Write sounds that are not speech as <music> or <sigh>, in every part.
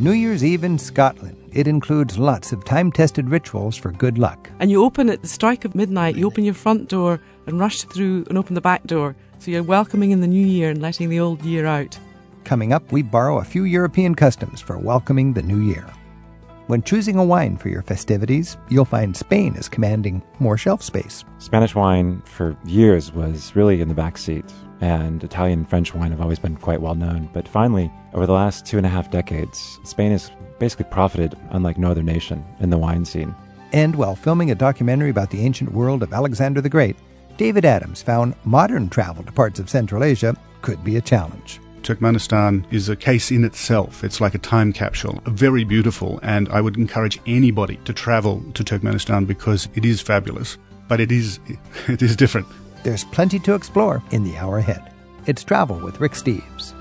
New Year's Eve in Scotland. It includes lots of time tested rituals for good luck. And you open at the strike of midnight, you open your front door and rush through and open the back door. So you're welcoming in the new year and letting the old year out. Coming up, we borrow a few European customs for welcoming the new year. When choosing a wine for your festivities, you'll find Spain is commanding more shelf space. Spanish wine for years was really in the back seat, and Italian and French wine have always been quite well known. But finally, over the last two and a half decades, Spain has basically profited unlike no other nation in the wine scene. And while filming a documentary about the ancient world of Alexander the Great, David Adams found modern travel to parts of Central Asia could be a challenge. Turkmenistan is a case in itself. It's like a time capsule, very beautiful, and I would encourage anybody to travel to Turkmenistan because it is fabulous, but it is <laughs> it is different. There's plenty to explore in the hour ahead. It's Travel with Rick Steves.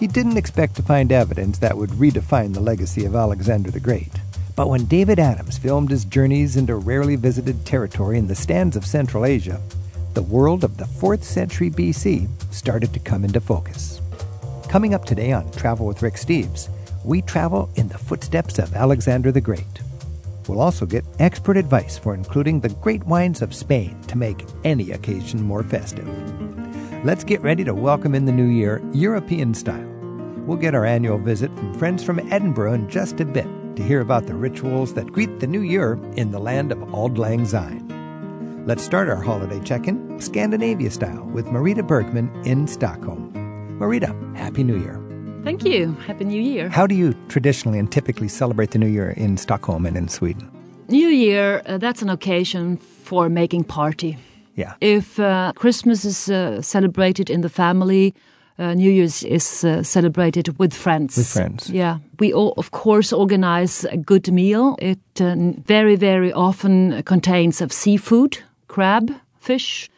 He didn't expect to find evidence that would redefine the legacy of Alexander the Great. But when David Adams filmed his journeys into rarely visited territory in the stans of Central Asia, the world of the 4th century BC started to come into focus. Coming up today on Travel with Rick Steves, we travel in the footsteps of Alexander the Great. We'll also get expert advice for including the great wines of Spain to make any occasion more festive. Let's get ready to welcome in the new year European style. We'll get our annual visit from friends from Edinburgh in just a bit to hear about the rituals that greet the new year in the land of Auld Lang Syne. Let's start our holiday check in Scandinavia style with Marita Bergman in Stockholm. Marita, Happy New Year. Thank you. Happy New Year. How do you traditionally and typically celebrate the New Year in Stockholm and in Sweden? New Year, uh, that's an occasion for making party. Yeah. If uh, Christmas is uh, celebrated in the family, uh, New Year's is uh, celebrated with friends. With friends. Yeah. We, all, of course, organize a good meal. It uh, very, very often contains of seafood, crab, fish.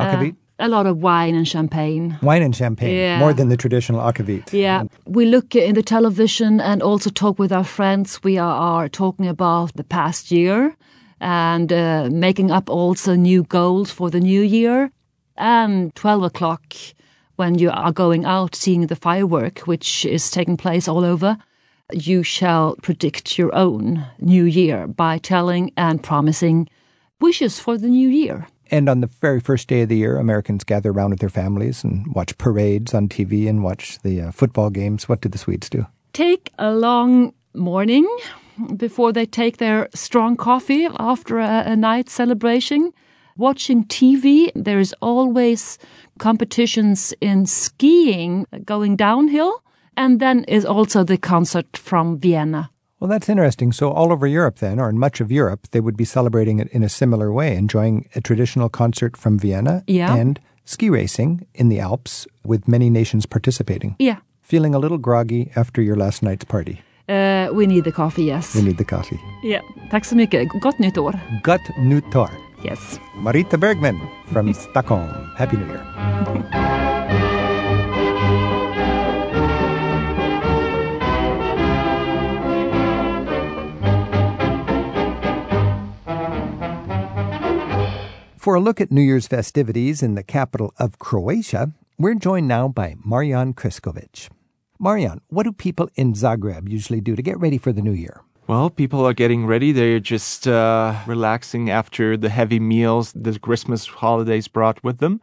Akavit? a lot of wine and champagne. Wine and champagne, Yeah. more than the traditional akavit. Yeah, we look in the television and also talk with our friends. We are, are talking about the past year and uh, making up also new goals for the new year. And 12 o'clock, when you are going out seeing the firework, which is taking place all over, you shall predict your own new year by telling and promising wishes for the new year. And on the very first day of the year, Americans gather around with their families and watch parades on TV and watch the uh, football games. What do the Swedes do? take a long morning before they take their strong coffee after a, a night celebration. Watching TV, there is always competitions in skiing going downhill, and then is also the concert from Vienna. Well, that's interesting. So, all over Europe, then, or in much of Europe, they would be celebrating it in a similar way, enjoying a traditional concert from Vienna Yeah. and ski racing in the Alps with many nations participating. Yeah, Feeling a little groggy after your last night's party. uh, we need the coffee, yes. We need the coffee. Yeah. Tack så mycket. Gott nytt år. Gut Nutar. Yes. Marita Bergman from <laughs> Stockholm. Happy New Year. For a look at New Year's festivities in the capital of Croatia, we're joined now by Marijan Kriskovic. Marijan, what do people in Zagreb usually do to get ready for the new year? Well, people are getting ready. They're just uh, relaxing after the heavy meals the Christmas holidays brought with them.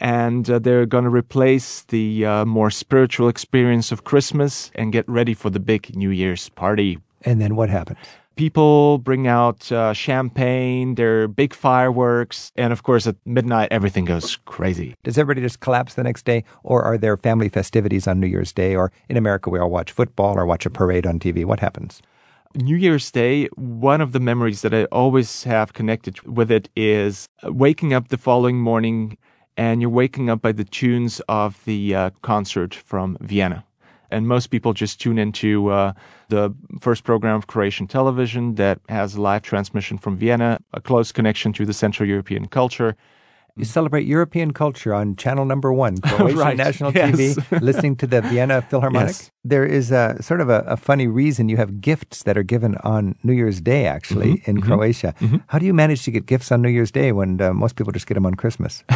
And uh, they're going to replace the uh, more spiritual experience of Christmas and get ready for the big New Year's party. And then what happens? People bring out uh, champagne, their big fireworks, and of course, at midnight, everything goes crazy. Does everybody just collapse the next day, or are there family festivities on New Year's Day? Or in America, we all watch football or watch a parade on TV. What happens? New Year's Day, one of the memories that I always have connected with it is waking up the following morning and you're waking up by the tunes of the uh, concert from Vienna. And most people just tune into uh, the first program of Croatian television that has live transmission from Vienna, a close connection to the Central European culture. You celebrate European culture on channel number one, Croatian <laughs> Right, National yes. TV, <laughs> listening to the Vienna Philharmonic. Yes. There is a sort of a, a funny reason you have gifts that are given on New Year's Day, actually, Mm-hmm, in Croatia. How do you manage to get gifts on New Year's Day when uh, most people just get them on Christmas? <laughs>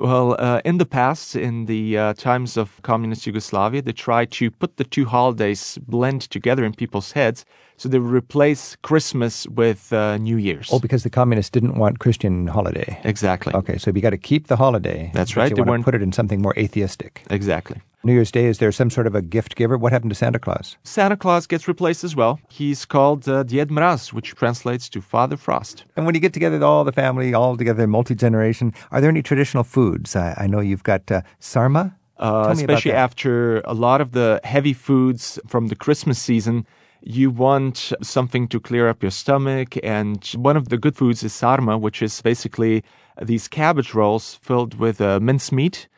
Well, uh, in the past, in the uh, times of communist Yugoslavia, they tried to put the two holidays blend together in people's heads. So they would replace Christmas with uh, New Year's. oh, because the communists didn't want Christian holiday. exactly. Okay, so you got to keep the holiday. That's right, they want to put it in something more atheistic. Exactly. New Year's Day, is there some sort of a gift giver? What happened to Santa Claus? Santa Claus gets replaced as well. He's called uh, Djed Mraz, which translates to Father Frost. And when you get together, all the family, all together, multi generation, are there any traditional foods? I, I know you've got uh, sarma. Uh, Tell me about especially after a lot of the heavy foods from the Christmas season. You want something to clear up your stomach, and one of the good foods is sarma, which is basically these cabbage rolls filled with uh, mincemeat,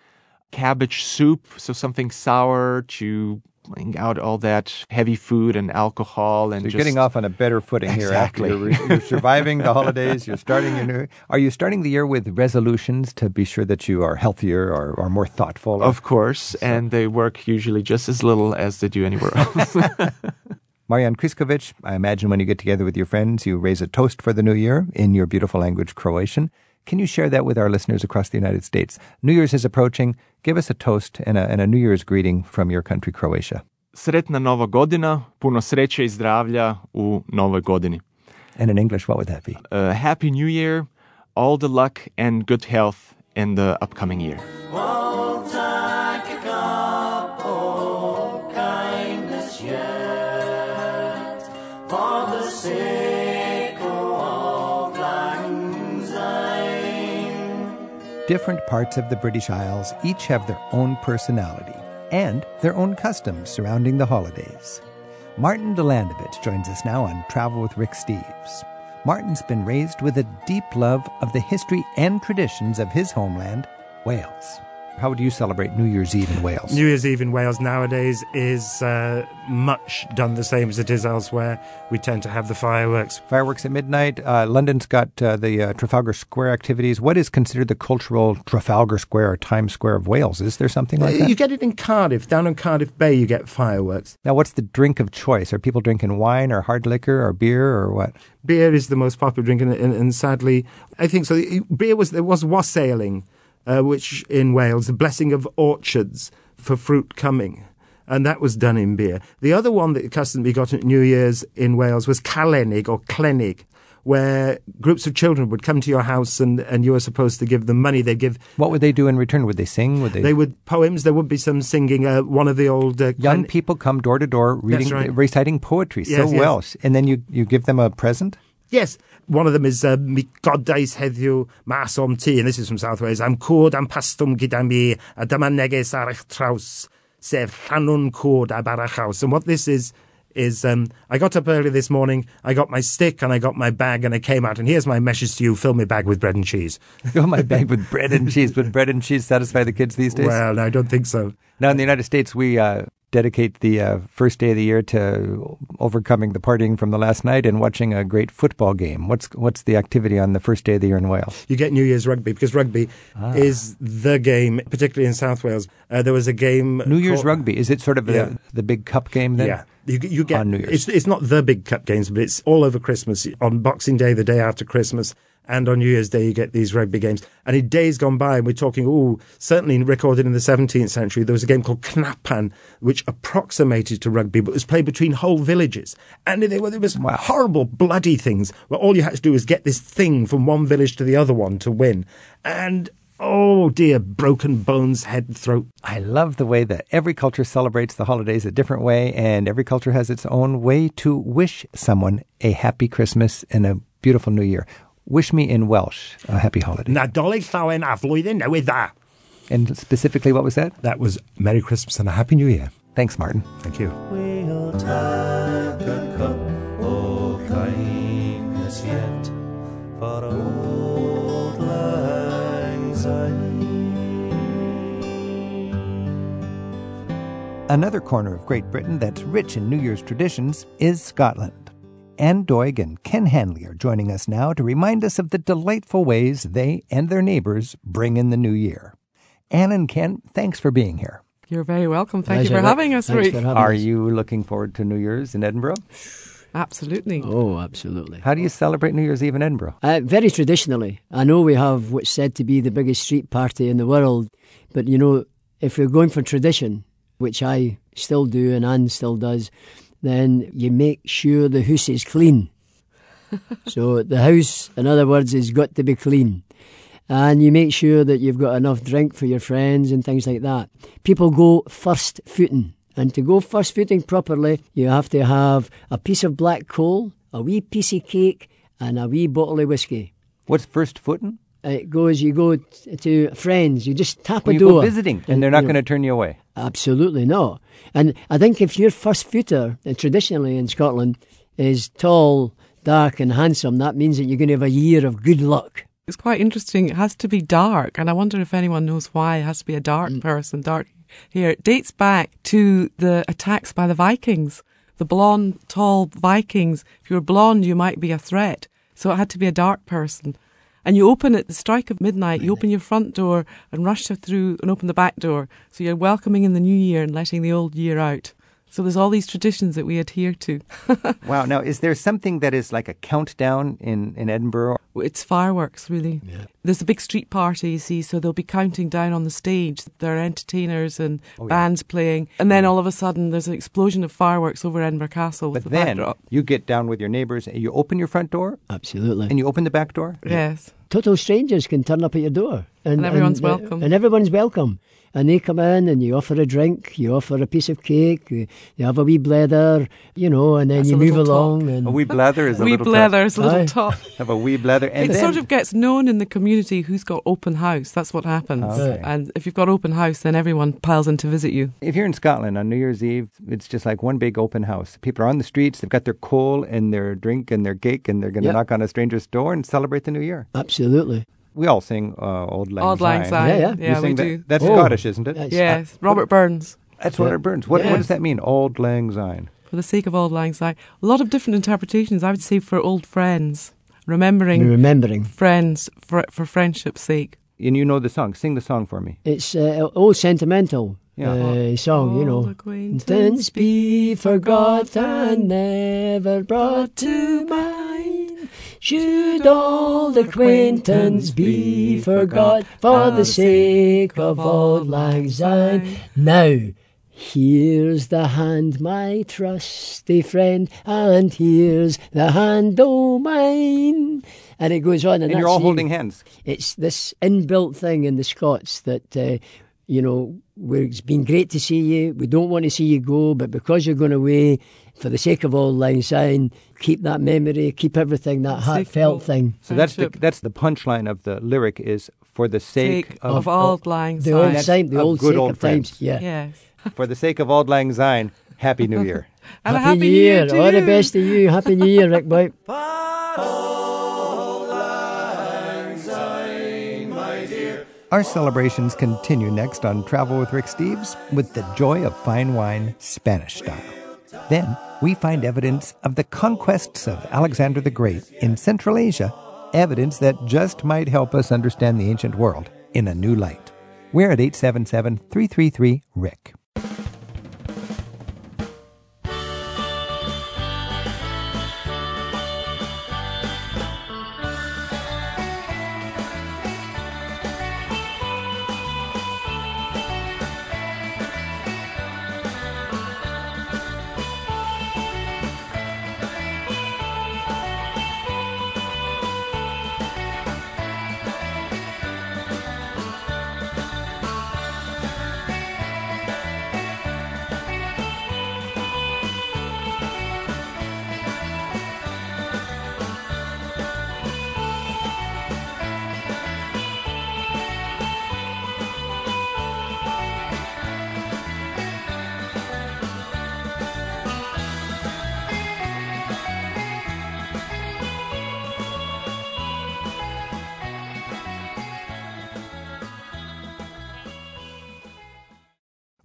cabbage soup, so something sour to bring out all that heavy food and alcohol. And So you're just, getting off on a better footing here. after Exactly. You're, you're surviving the holidays. You're starting your new. Are you starting the year with resolutions to be sure that you are healthier or, or more thoughtful? Of course, and they work usually just as little as they do anywhere else. <laughs> Marijan Kriskovic, I imagine when you get together with your friends, you raise a toast for the new year in your beautiful language, Croatian. Can you share that with our listeners across the United States? New Year's is approaching. Give us a toast and a, and a New Year's greeting from your country, Croatia. Sretna Nova godina, puno sreće i zdravlja u novoj godini. And in English, what would that be? A happy new year, all the luck and good health in the upcoming year. Different parts of the British Isles each have their own personality and their own customs surrounding the holidays. Martin Delandovich joins us now on Travel with Rick Steves. Martin's been raised with a deep love of the history and traditions of his homeland, Wales. How would you celebrate New Year's Eve in Wales? New Year's Eve in Wales nowadays is uh, much done the same as it is elsewhere. We tend to have the fireworks. Fireworks at midnight. Uh, London's got uh, the uh, Trafalgar Square activities. What is considered the cultural Trafalgar Square or Times Square of Wales? Is there something like Uh, that? You get it in Cardiff. Down in Cardiff Bay, you get fireworks. Now, what's the drink of choice? Are people drinking wine or hard liquor or beer or what? Beer is the most popular drink, and, and, and sadly, I think so. Beer was there was wassailing, uh, which in Wales, the blessing of orchards for fruit coming. And that was done in beer. The other one that custom we got at New Year's in Wales was Calennig or Clenig, where groups of children would come to your house and, and you were supposed to give them money. They'd give What would they do in return? Would they sing? Would they? They would poems. There would be some singing. Uh, one of the old uh, Young people come door to door reading, right. reciting poetry. so Yes, yes. Welsh, and then you you give them a present. Yes, one of them is uh, Mi godais heddiw mas o'm tŷ, and this is from South Wales. Am cwd am pastwm gyda mi, a dyma neges ar eich traws, sef llanwn cwd a. And what this is, is um, I got up early this morning, I got my stick and I got my bag and I came out and here's my message to you, fill my bag with bread and cheese. <laughs> Fill my bag with bread and cheese. Would bread and cheese satisfy the kids these days? Well, no, I don't think so. Now, in the United States, we uh, dedicate the uh, first day of the year to overcoming the partying from the last night and watching a great football game. What's what's the activity on the first day of the year in Wales? you get New Year's rugby because rugby Ah. is the game, particularly in South Wales. Uh, there was a game. New Year's called- rugby is it sort of Yeah. the, the big cup game then? Yeah. You, you get On New Year's. It's, it's not the big cup games, but it's all over Christmas. On Boxing Day, the day after Christmas, and on New Year's Day, you get these rugby games. And in days gone by, and we're talking, oh, certainly recorded in the 17th century, there was a game called Cnapan, which approximated to rugby, but was played between whole villages. And they were, there was horrible, bloody things where all you had to do was get this thing from one village to the other one to win. And Oh dear, broken bones, head, throat. I love the way that every culture celebrates the holidays a different way, and every culture has its own way to wish someone a happy Christmas and a beautiful New Year wish me in Welsh a happy holiday. Nadolig llawen a flwyddyn newydd dda. And specifically, what was that? That was Merry Christmas and a Happy New Year. Thanks, Martin. Thank you. We'll take a cup of kindness yet for old lang syne. Another corner of Great Britain that's rich in New Year's traditions is Scotland. Anne Doig and Ken Hanley are joining us now to remind us of the delightful ways they and their neighbors bring in the new year. Anne and Ken, thanks for being here. You're very welcome. Thank Pleasure. you for having us, Thanks Ruth. having Are us. you looking forward to New Year's in Edinburgh? Absolutely. Oh, absolutely. How do you celebrate New Year's Eve in Edinburgh? Uh, very traditionally. I know we have what's said to be the biggest street party in the world, but you know, if we're going for tradition, which I still do and Anne still does, then you make sure the house is clean. <laughs> so the house, in other words, has got to be clean. And you make sure that you've got enough drink for your friends and things like that. People go first footing. And to go first footing properly, you have to have a piece of black coal, a wee piece of cake, and a wee bottle of whiskey. What's first footing? It goes, you go t- to friends, you just tap Well, a you door. go visiting, and they're not going to turn you away. Absolutely not. And I think if your first footer, uh, traditionally in Scotland, is tall, dark, and handsome, that means that you're going to have a year of good luck. It's quite interesting. It has to be dark, and I wonder if anyone knows why it has to be a dark Mm. person, dark here. It dates back to the attacks by the Vikings. The blonde, tall Vikings. If you were blonde, you might be a threat. So it had to be a dark person. And you open at the strike of midnight, you open your front door and rush through and open the back door. So you're welcoming in the new year and letting the old year out. So there's all these traditions that we adhere to. <laughs> Wow. Now, is there something that is like a countdown in, in Edinburgh? It's fireworks, really. Yeah. There's a big street party, you see, so they'll be counting down on the stage. There are entertainers and Oh, yeah. bands playing. And then all of a sudden, there's an explosion of fireworks over Edinburgh Castle. But the then backdrop. you get down with your neighbors and you open your front door Absolutely. and you open the back door. Yes. Total strangers can turn up at your door. And everyone's uh, welcome. And everyone's welcome. And they come in and you offer a drink, you offer a piece of cake, you you have a wee blether, you know, and then That's you move little along. And A wee blather is a <laughs> Wee little top. Blether's a little Aye. top. <laughs> Have a wee blather. And it then, sort of gets known in the community who's got open house. That's what happens. Ah, okay. And if you've got open house, then everyone piles in to visit you. if you're in Scotland on New Year's Eve, it's just like one big open house. People are on the streets, they've got their coal and their drink and their cake, and they're going to Yep. knock on a stranger's door and celebrate the new year. Absolutely. We all sing uh, Old Lang Old Lang Syne. Syne. Yeah, yeah. You Yeah, we sing that- do. That's Oh. Scottish, isn't it? Yes. Yes. Robert Burns. That's what Yeah. it burns. What, Yeah. what does that mean? Old Lang Syne. For the sake of Old Lang Syne. A lot of different interpretations. I would say for old friends. Remembering Remembering. friends for, for friendship's sake. And you know the song. Sing the song for me. It's uh, old sentimental Yeah. uh, song, you Old know. acquaintance be forgot and never brought to mind. Should old acquaintance be forgot for the sake of old lang syne? Now, here's the hand, my trusty friend, and here's the hand, oh mine. And it goes on, and, And you're all holding hands. It's this inbuilt thing in the Scots that, uh, you know, we're, it's been great to see you. We don't want to see you go, but because you're going away, for the sake of Old Lang Syne, keep that memory, keep everything, that sake of heartfelt thing. So that's the, that's the punchline of the lyric is for the sake, Sake of, of Old Lang The old Syne. time, the old good sake old of times. friends. Yeah. Yes. <laughs> for the sake of Old Lang Syne. Happy New Year. <laughs> And Happy, a happy New Year. to All the best to you. Happy New Year, Rick Boy. <laughs> Our celebrations continue next on Travel with Rick Steves with the joy of fine wine, Spanish style. Then we find evidence of the conquests of Alexander the Great in Central Asia, evidence that just might help us understand the ancient world in a new light. We're at 877 333 Rick.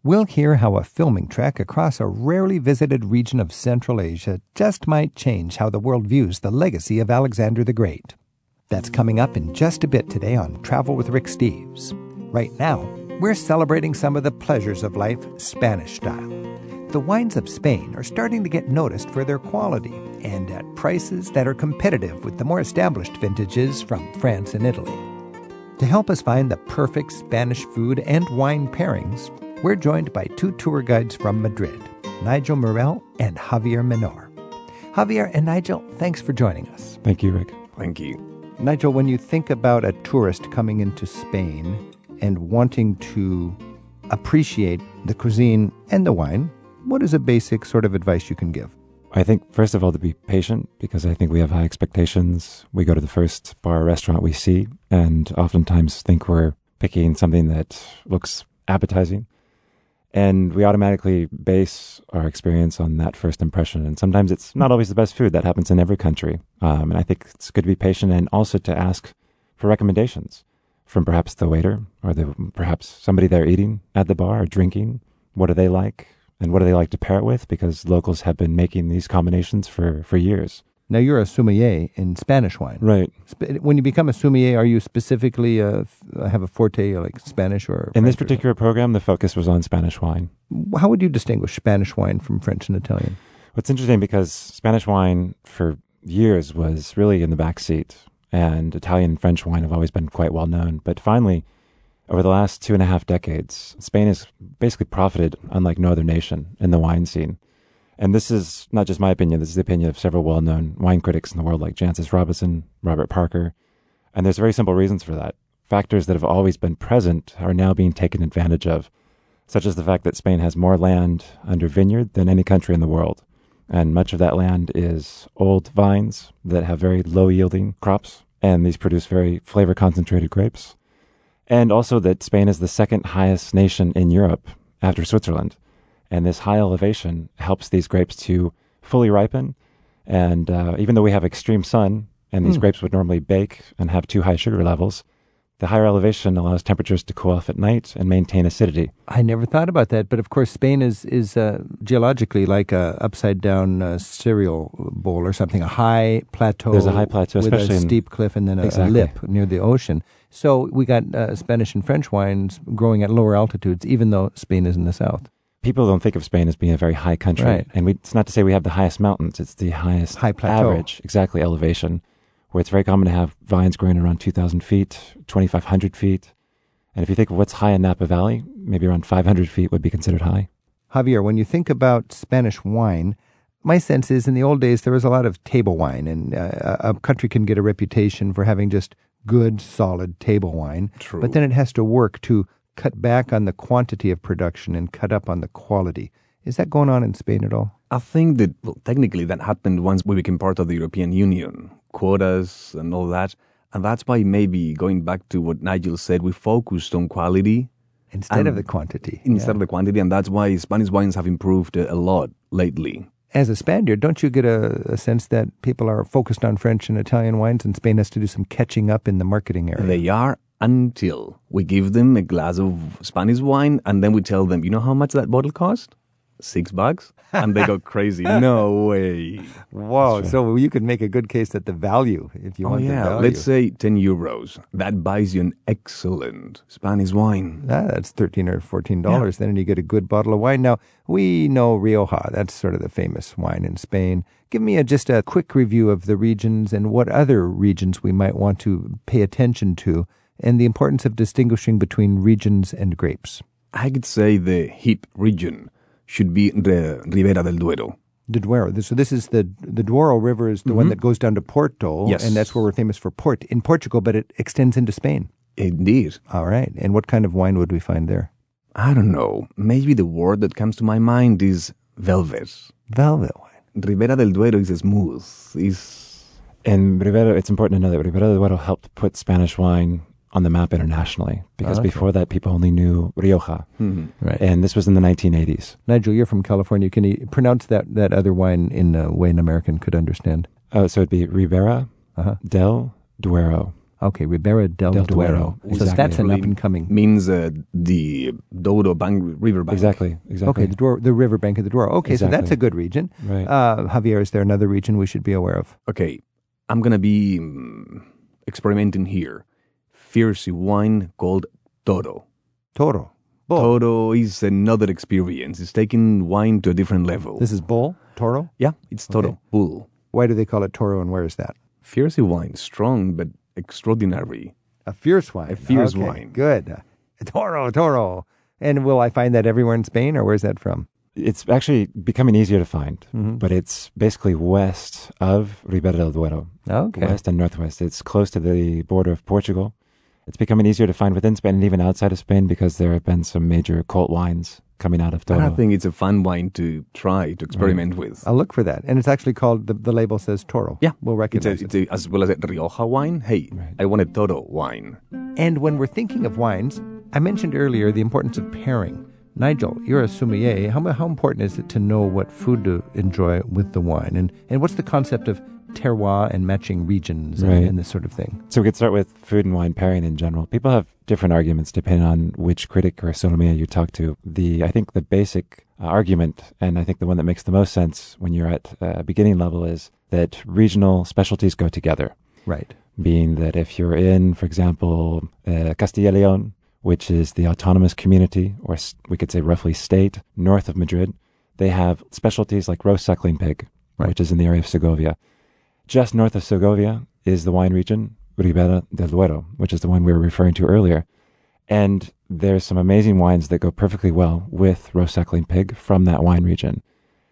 We'll hear how a filming trek across a rarely visited region of Central Asia just might change how the world views the legacy of Alexander the Great. That's coming up in just a bit today on Travel with Rick Steves. Right now, we're celebrating some of the pleasures of life Spanish style. The wines of Spain are starting to get noticed for their quality and at prices that are competitive with the more established vintages from France and Italy. To help us find the perfect Spanish food and wine pairings, we're joined by two tour guides from Madrid, Nigel Morel and Javier Menor. Javier and Nigel, thanks for joining us. Thank you, Rick. Thank you. Nigel, when you think about a tourist coming into Spain and wanting to appreciate the cuisine and the wine, what is a basic sort of advice you can give? I think, first of all, to be patient because I think we have high expectations. We go to the first bar or restaurant we see and oftentimes think we're picking something that looks appetizing. And we automatically base our experience on that first impression. And sometimes it's not always the best food. That happens in every country. Um, and I think it's good to be patient and also to ask for recommendations from perhaps the waiter or the, perhaps somebody there eating at the bar or drinking. What do they like? And what do they like to pair it with? Because locals have been making these combinations for, for years. Now, you're a sommelier in Spanish wine. Right. Sp- When you become a sommelier, are you specifically uh, have a forte like Spanish or In this French particular program, the focus was on Spanish wine. How would you distinguish Spanish wine from French and Italian? What's interesting because Spanish wine for years was really in the back seat, and Italian and French wine have always been quite well known. But finally, over the last two and a half decades, Spain has basically profited unlike no other nation in the wine scene. And this is not just my opinion, this is the opinion of several well known wine critics in the world like Jancis Robinson, Robert Parker. And there's very simple reasons for that. Factors that have always been present are now being taken advantage of, such as the fact that Spain has more land under vineyard than any country in the world. And much of that land is old vines that have very low yielding crops, and these produce very flavor concentrated grapes. And also that Spain is the second highest nation in Europe after Switzerland. And this high elevation helps these grapes to fully ripen. And uh, even though we have extreme sun, and these Hmm. grapes would normally bake and have too high sugar levels, the higher elevation allows temperatures to cool off at night and maintain acidity. I never thought about that, but of course, Spain is is uh, geologically like a upside down uh, cereal bowl or something, a high plateau. There's a high plateau, with especially a steep cliff and then a, a lip near the ocean. So we got uh, Spanish and French wines growing at lower altitudes, even though Spain is in the south. People don't think of Spain as being a very high country. Right. And we, it's not to say we have the highest mountains, it's the highest High plateau. average, exactly, elevation, where it's very common to have vines growing around 2,000 feet, 2,500 feet. And if you think of what's high in Napa Valley, maybe around 500 feet would be considered high. Javier, when you think about Spanish wine, my sense is in the old days there was a lot of table wine, and uh, a a country can get a reputation for having just good, solid table wine. True. But then it has to work to cut back on the quantity of production and cut up on the quality. Is that going on in Spain at all? I think that well, technically that happened once we became part of the European Union, quotas and all that. And that's why maybe going back to what Nigel said, we focused on quality Instead of the quantity. instead Yeah. of the quantity. And that's why Spanish wines have improved uh, a lot lately. As a Spaniard, don't you get a, a sense that people are focused on French and Italian wines and Spain has to do some catching up in the marketing area? They are until we give them a glass of Spanish wine and then we tell them, you know how much that bottle cost? Six bucks? And they go crazy. <laughs> no way. Wow. So you could make a good case that the value, if you Oh, want yeah. Let's say 10 euros. That buys you an excellent Spanish wine. Ah, that's thirteen or fourteen dollars. Then, and you get a good bottle of wine. Now we know Rioja. That's sort of the famous wine in Spain. Give me a, just a quick review of the regions and what other regions we might want to pay attention to, and the importance of distinguishing between regions and grapes. I could say the hip region should be the Ribera del Duero. The Duero. So this is the the Duero River is the one that goes down to Porto, Mm-hmm. Yes. and that's where we're famous for port in Portugal, but it extends into Spain. Indeed. All right. And what kind of wine would we find there? I don't know. Maybe the word that comes to my mind is velvet. Velvet wine. Ribera del Duero is smooth. Is And Ribera, it's important to know that Ribera del Duero helped put Spanish wine on the map internationally because Okay. before that people only knew Rioja. Right. And this was in the 1980s. Nigel, you're from California. Can you pronounce that, that other wine in a way an American could understand? Oh, so it'd be Ribera Uh-huh. del Duero. Okay, Ribera del, Del Duero. Duero, So that's an up and coming. Means uh, the Douro bank, river bank. Exactly, exactly. Okay, the, Duero, the riverbank of the Douro. Okay, so that's a good region. Right. Uh, Javier, is there another region we should be aware of? Okay, I'm gonna be mm, experimenting here. Fierce wine called Toro. Toro. Bull. Toro is another experience. It's taking wine to a different level. This is bull? Toro? yeah, it's Toro. Okay. Bull. Why do they call it Toro and where is that? Fierce wine, strong but extraordinary. A fierce wine. A fierce Okay, wine. Good. Toro, Toro. And will I find that everywhere in Spain or where's that from? It's actually becoming easier to find, Mhm. but it's basically west of Ribera del Duero, Okay. west and northwest. It's close to the border of Portugal. It's becoming easier to find within Spain and even outside of Spain because there have been some major cult wines coming out of And Toro. I think it's a fun wine to try, to experiment with. I'll look for that. And it's actually called, the, the label says Toro. Yeah, We'll It's, a, recognize it's it. a, as well as a Rioja wine. Hey, Right. I want a Toro wine. And when we're thinking of wines, I mentioned earlier the importance of pairing. Nigel, you're a sommelier. How, how important is it to know what food to enjoy with the wine? And, and what's the concept of terroir and matching regions and, Right. and this sort of thing? So we could start with food and wine pairing in general. People have different arguments depending on which critic or sommelier you talk to. The I think the basic uh, argument, and I think the one that makes the most sense when you're at a beginning level, is that regional specialties go together. Right. Being that if you're in, for example, uh, Castilla y León, which is the autonomous community, or we could say roughly state, north of Madrid, they have specialties like roast suckling pig, Right. which is in the area of Segovia. Just north of Segovia is the wine region, Ribera del Duero, which is the one we were referring to earlier. And there's some amazing wines that go perfectly well with roast suckling pig from that wine region.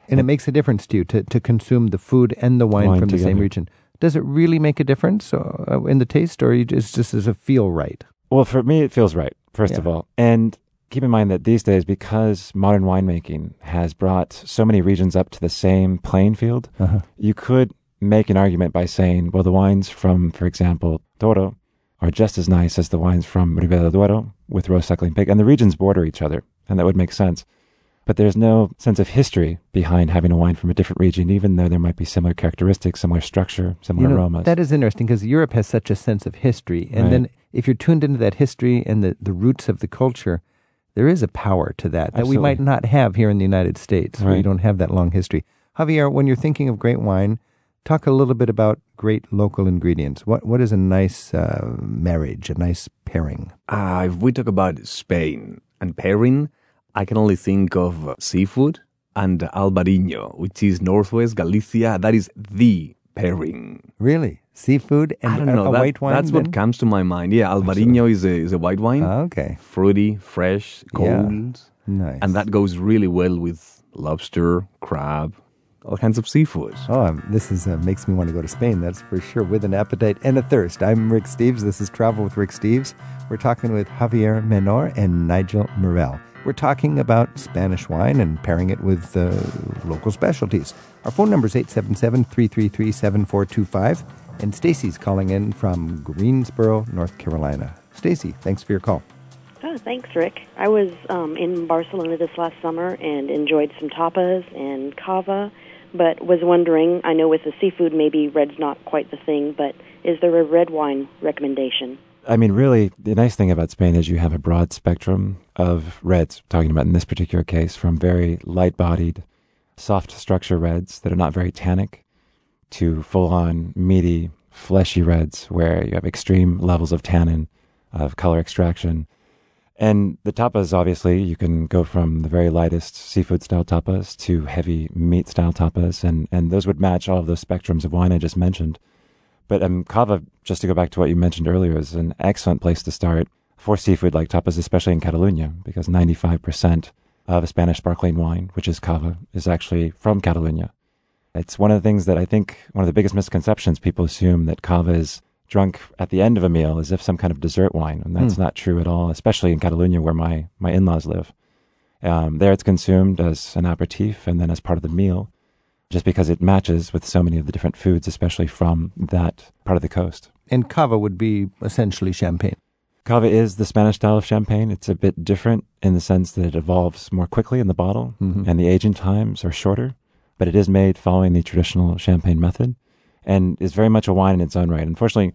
And it makes a difference to you to, to consume the food and the wine, Wine from the same region. Does it really make a difference uh, in the taste, or you just, just does it feel right? Well, for me, it feels right, first of all. And keep in mind that these days, because modern winemaking has brought so many regions up to the same playing field, Uh-huh. you could make an argument by saying, well, the wines from, for example, Toro are just as nice as the wines from Ribera del Duero with roast suckling pig, and the regions border each other, and that would make sense. But there's no sense of history behind having a wine from a different region, even though there might be similar characteristics, similar structure, similar You know, aromas. that is interesting because Europe has such a sense of history. And Right. then if you're tuned into that history and the, the roots of the culture, there is a power to that that we might not have here in the United States, where you don't have that long history. Javier, when you're thinking of great wine, talk a little bit about great local ingredients. What What is a nice uh, marriage, a nice pairing? Uh, if we talk about Spain and pairing, I can only think of seafood and Albariño, which is northwest Galicia. That is the pairing. Really? Seafood and I don't a, know. a that- white wine? That's then? what comes to my mind. Yeah, Albariño is a, is a white wine. Okay. Fruity, fresh, Yeah. cold. Nice. And that goes really well with lobster, crab, all kinds of seafood. Oh, um, this is uh, makes me want to go to Spain. That's for sure. With an appetite and a thirst. I'm Rick Steves. This is Travel with Rick Steves. We're talking with Javier Menor and Nigel Morel. We're talking about Spanish wine and pairing it with uh, local specialties. Our phone number is 877-333-7425. And Stacy's calling in from Greensboro, North Carolina. Stacy, thanks for your call. Oh, thanks, Rick. I was um, in Barcelona this last summer and enjoyed some tapas and cava, but was wondering. I know with the seafood, maybe red's not quite the thing, but is there a red wine recommendation? I mean, really, the nice thing about Spain is you have a broad spectrum of reds, talking about in this particular case, from very light bodied, soft structure reds that are not very tannic to full on meaty, fleshy reds where you have extreme levels of tannin, of color extraction. And the tapas, obviously, you can go from the very lightest seafood style tapas to heavy meat style tapas, and, and those would match all of those spectrums of wine I just mentioned. But um, Cava, just to go back to what you mentioned earlier, is an excellent place to start for seafood like tapas, especially in Catalonia, because 95% of Spanish sparkling wine, which is Cava, is actually from Catalonia. It's one of the things that I think one of the biggest misconceptions people assume that Cava is drunk at the end of a meal as if some kind of dessert wine, and that's Hmm. not true at all, especially in Catalonia where my, my in-laws live. Um, there it's consumed as an aperitif and then as part of the meal, just because it matches with so many of the different foods, especially from that part of the coast. And cava would be essentially champagne. Cava is the Spanish style of champagne. It's a bit different in the sense that it evolves more quickly in the bottle Mhm. and the aging times are shorter, but it is made following the traditional champagne method and is very much a wine in its own right. Unfortunately,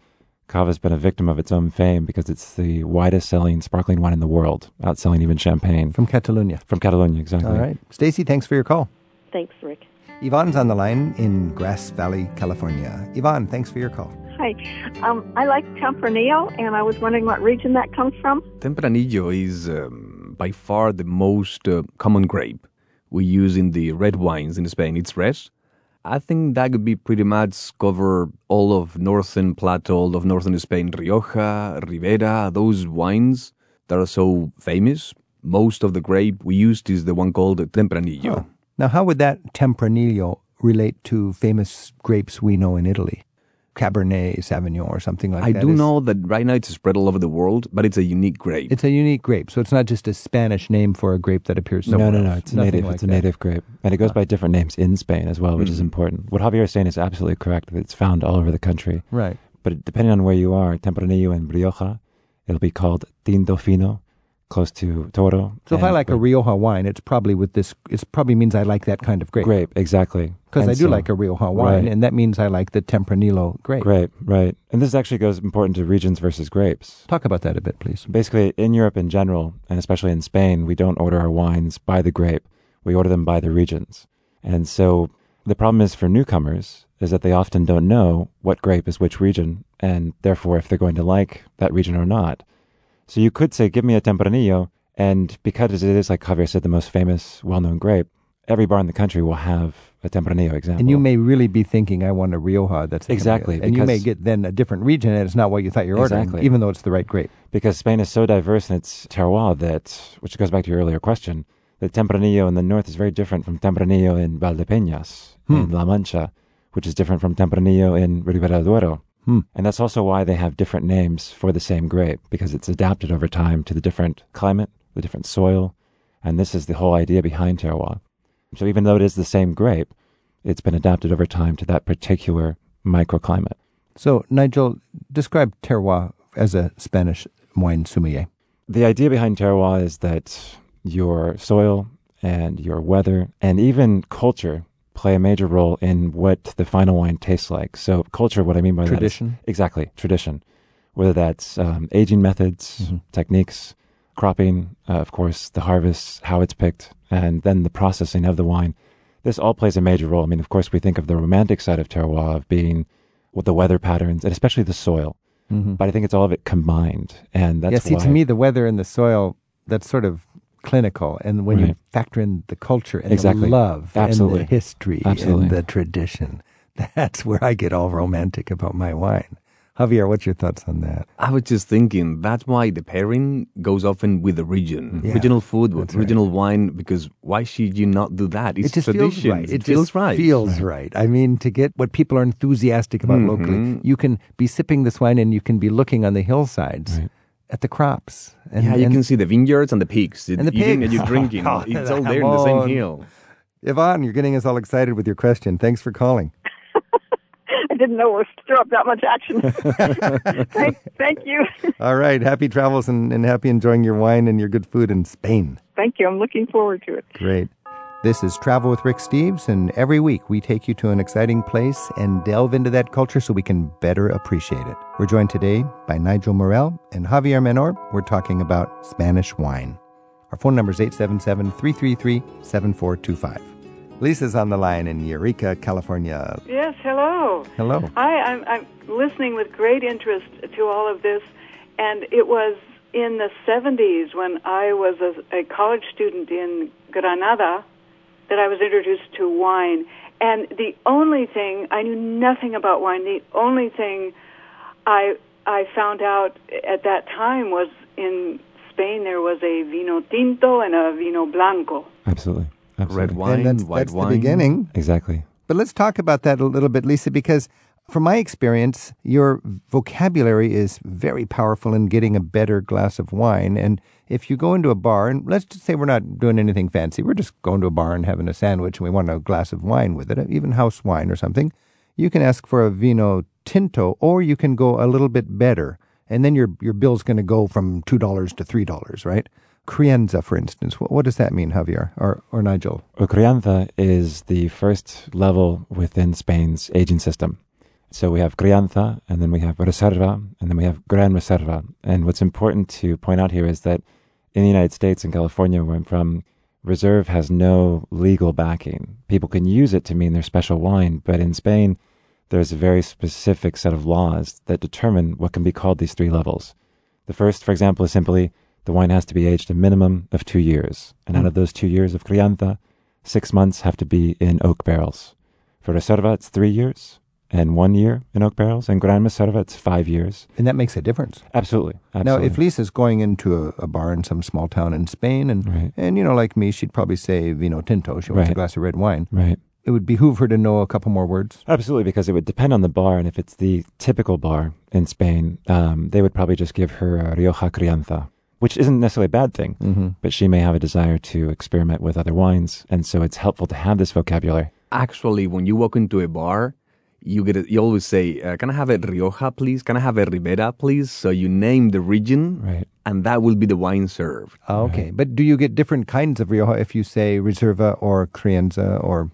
Cava's been a victim of its own fame because it's the widest selling sparkling wine in the world, outselling even champagne. From Catalonia. From Catalonia, exactly. All right. Stacy, thanks for your call. Thanks, Rick. Yvonne's on the line in Grass Valley, California. Yvonne, thanks for your call. Hi. Um, I like Tempranillo, and I was wondering what region that comes from. Tempranillo is um, by far the most uh, common grape we use in the red wines in Spain. It's red. I think that could be pretty much cover all of northern plateau, all of northern Spain, Rioja, Ribera, those wines that are so famous. Most of the grape we used is the one called Tempranillo. Oh, now, how would that Tempranillo relate to famous grapes we know in Italy? Cabernet Sauvignon or something like I that. I do Is- know that right now it's spread all over the world, but it's a unique grape. It's a unique grape, so it's not just a Spanish name for a grape that appears No, somewhere no, no. else. It's a Nothing native. like it's a that. native grape, and it goes by different names in Spain as well, which is Mhm. important. What Javier is saying is absolutely correct. That it's found all over the country. Right. But depending on where you are, Tempranillo and Rioja, it'll be called Tinto Fino, close to Toro. So if I and- like a Rioja wine, it's probably with this. It probably means I like that kind of grape. grape, exactly. Because I do so- like a Rioja wine, Right. and that means I like the Tempranillo grape. Grape, right. And this actually goes important to regions versus grapes. Talk about that a bit, please. Basically, in Europe in general, and especially in Spain, we don't order our wines by the grape. We order them by the regions. And so the problem is for newcomers is that they often don't know what grape is which region, and therefore if they're going to like that region or not. So you could say, give me a Tempranillo, and because it is, like Javier said, the most famous, well-known grape, every bar in the country will have a Tempranillo example. And you may really be thinking, I want a Rioja. That's Exactly, and you may get then a different region, and it's not what you thought you were ordering, even though it's the right grape. because Spain is so diverse in its terroir that, which goes back to your earlier question, the Tempranillo in the north is very different from Tempranillo in Valdepeñas in Hmm. La Mancha, which is different from Tempranillo in Ribera del Duero. Hmm. And that's also why they have different names for the same grape, because it's adapted over time to the different climate, the different soil, and this is the whole idea behind terroir. So even though it is the same grape, it's been adapted over time to that particular microclimate. So, Nigel, describe terroir as a Spanish wine sommelier. the idea behind terroir is that your soil and your weather and even culture play a major role in what the final wine tastes like. So, culture, what I mean by Tradition. that is exactly tradition, whether that's um, aging methods, Mhm. techniques, cropping, uh, of course, the harvest, how it's picked, and then the processing of the wine. This all plays a major role. I mean, of course, we think of the romantic side of terroir of being with the weather patterns and especially the soil. Mm-hmm. But I think it's all of it combined, and that's yeah, see, why to me, the weather and the soil, that's sort of clinical. And when you factor in the culture and Exactly. the love Absolutely. and the history Absolutely. and the tradition, <laughs> that's where I get all romantic about my wine. Javier, what's your thoughts on that? I was just thinking that's why the pairing goes often with the region, Yeah, regional food, right. regional wine. Because why should you not do that? It's it just tradition. feels right. It, It, feels just right. feels right. I mean, to get what people are enthusiastic about locally, Mhm. you can be sipping this wine and you can be looking on the hillsides Right. at the crops. And, yeah, you and can see the vineyards and the pigs. And the eating pigs. and you're <laughs> drinking. Oh, it's all there in the same hill. Yvonne, you're getting us all excited with your question. Thanks for calling. Didn't know we stir up that much action. <laughs> <laughs> thank, thank you. <laughs> all right. Happy travels and, and happy enjoying your wine and your good food in Spain. Thank you. I'm looking forward to it. Great. This is Travel with Rick Steves, and every week we take you to an exciting place and delve into that culture so we can better appreciate it. We're joined today by Nigel Morel and Javier Menor. We're talking about Spanish wine. Our phone number is 877 333 7425. Lisa's on the line in Eureka, California. Yes, hello. Hello. Hi, I'm, I'm listening with great interest to all of this, and it was in the 70s when I was a, a college student in Granada that I was introduced to wine. And the only thing, I knew nothing about wine, the only thing I, I found out at that time was in Spain there was a vino tinto and a vino blanco. Absolutely. Absolutely. Red wine, and that's, white that's wine. the beginning. Exactly. But let's talk about that a little bit, Lisa, because from my experience, your vocabulary is very powerful in getting a better glass of wine. And if you go into a bar, and let's just say we're not doing anything fancy, we're just going to a bar and having a sandwich and we want a glass of wine with it, even house wine or something, you can ask for a vino tinto or you can go a little bit better. And then your, your bill's going to go from $2 to $3, right? Crianza, for instance. What, what does that mean, Javier or, or Nigel? A crianza is the first level within Spain's aging system. So we have Crianza, and then we have Reserva, and then we have Gran Reserva. And what's important to point out here is that in the United States and California, where I'm from, reserve has no legal backing. People can use it to mean their special wine, but in Spain, there's a very specific set of laws that determine what can be called these three levels. The first, for example, is simply the wine has to be aged a minimum of two years. And out of those two years of crianza, six months have to be in oak barrels. For reserva, it's three years and one year in oak barrels. And gran reserva, it's five years. And that makes a difference. Absolutely. Now, if Lisa's going into a, a bar in some small town in Spain, and Right. and you know, like me, she'd probably say vino tinto. She wants a glass of red wine. Right. It would behoove her to know a couple more words. Absolutely, because it would depend on the bar, and if it's the typical bar in Spain, um, they would probably just give her a Rioja Crianza, which isn't necessarily a bad thing, Mhm. but she may have a desire to experiment with other wines, and so it's helpful to have this vocabulary. Actually, when you walk into a bar, you get a, you always say, uh, "Can I have a Rioja, please? Can I have a Ribera, please?" So you name the region, right. and that will be the wine served. Ah, Okay, but do you get different kinds of Rioja if you say Reserva or Crianza or?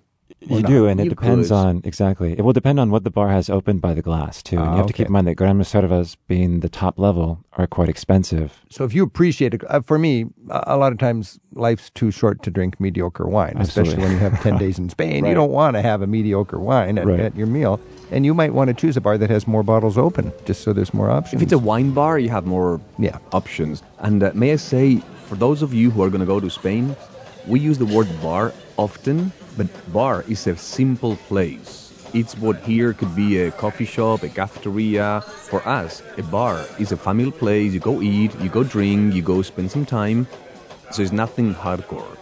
Or You not? do, and it You depends could. on exactly. It will depend on what the bar has opened by the glass too, and Ah, you have to keep in mind that Gran Reservas, being the top level, are quite expensive. So if you appreciate it, uh, for me, a a lot of times life's too short to drink mediocre wine, especially when you have 10 days in <laughs> Spain. You don't want to have a mediocre wine at, Right. at your meal. And you might want to choose a bar that has more bottles open, just so there's more options. If it's a wine bar, you have more Yeah. options. And uh, may I say, for those of you who are going to go to Spain, we use the word bar often, but bar is a simple place. It's what here could be a coffee shop, a cafeteria. For us, a bar is a family place. You go eat, you go drink, you go spend some time. So it's nothing hardcore.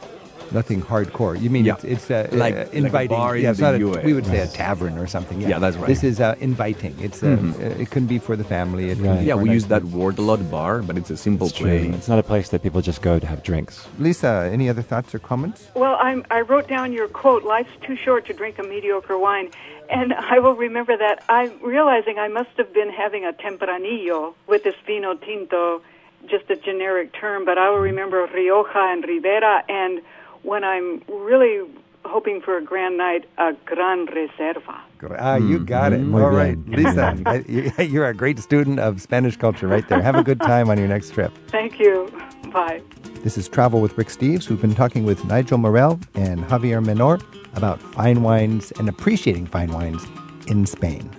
Nothing hardcore. You mean Yeah. it's, it's uh, Like- uh, like a inviting? bar in yeah, it's the not a- US. we would say a tavern or something. Yeah, Yeah, that's right. This is uh, inviting. It's uh, Mhm. uh, it can be for the family. It Right. Yeah, we use that word a lot, bar, but it's a simple It's true. place. It's not a place that people just go to have drinks. Lisa, any other thoughts or comments? Well, I'm, I wrote down your quote, life's too short to drink a mediocre wine. And I will remember that. I'm realizing I must have been having a tempranillo with this vino tinto, just a generic term, but I will remember Rioja and Ribera. And when I'm really hoping for a grand night, a Gran Reserva. Ah, you got it. Muy All right, bien. Lisa, I- you- <laughs> you're a great student of Spanish culture right there. Have a good time on your next trip. Thank you. Bye. This is Travel with Rick Steves. We've been talking with Nigel Morel and Javier Menor about fine wines and appreciating fine wines in Spain.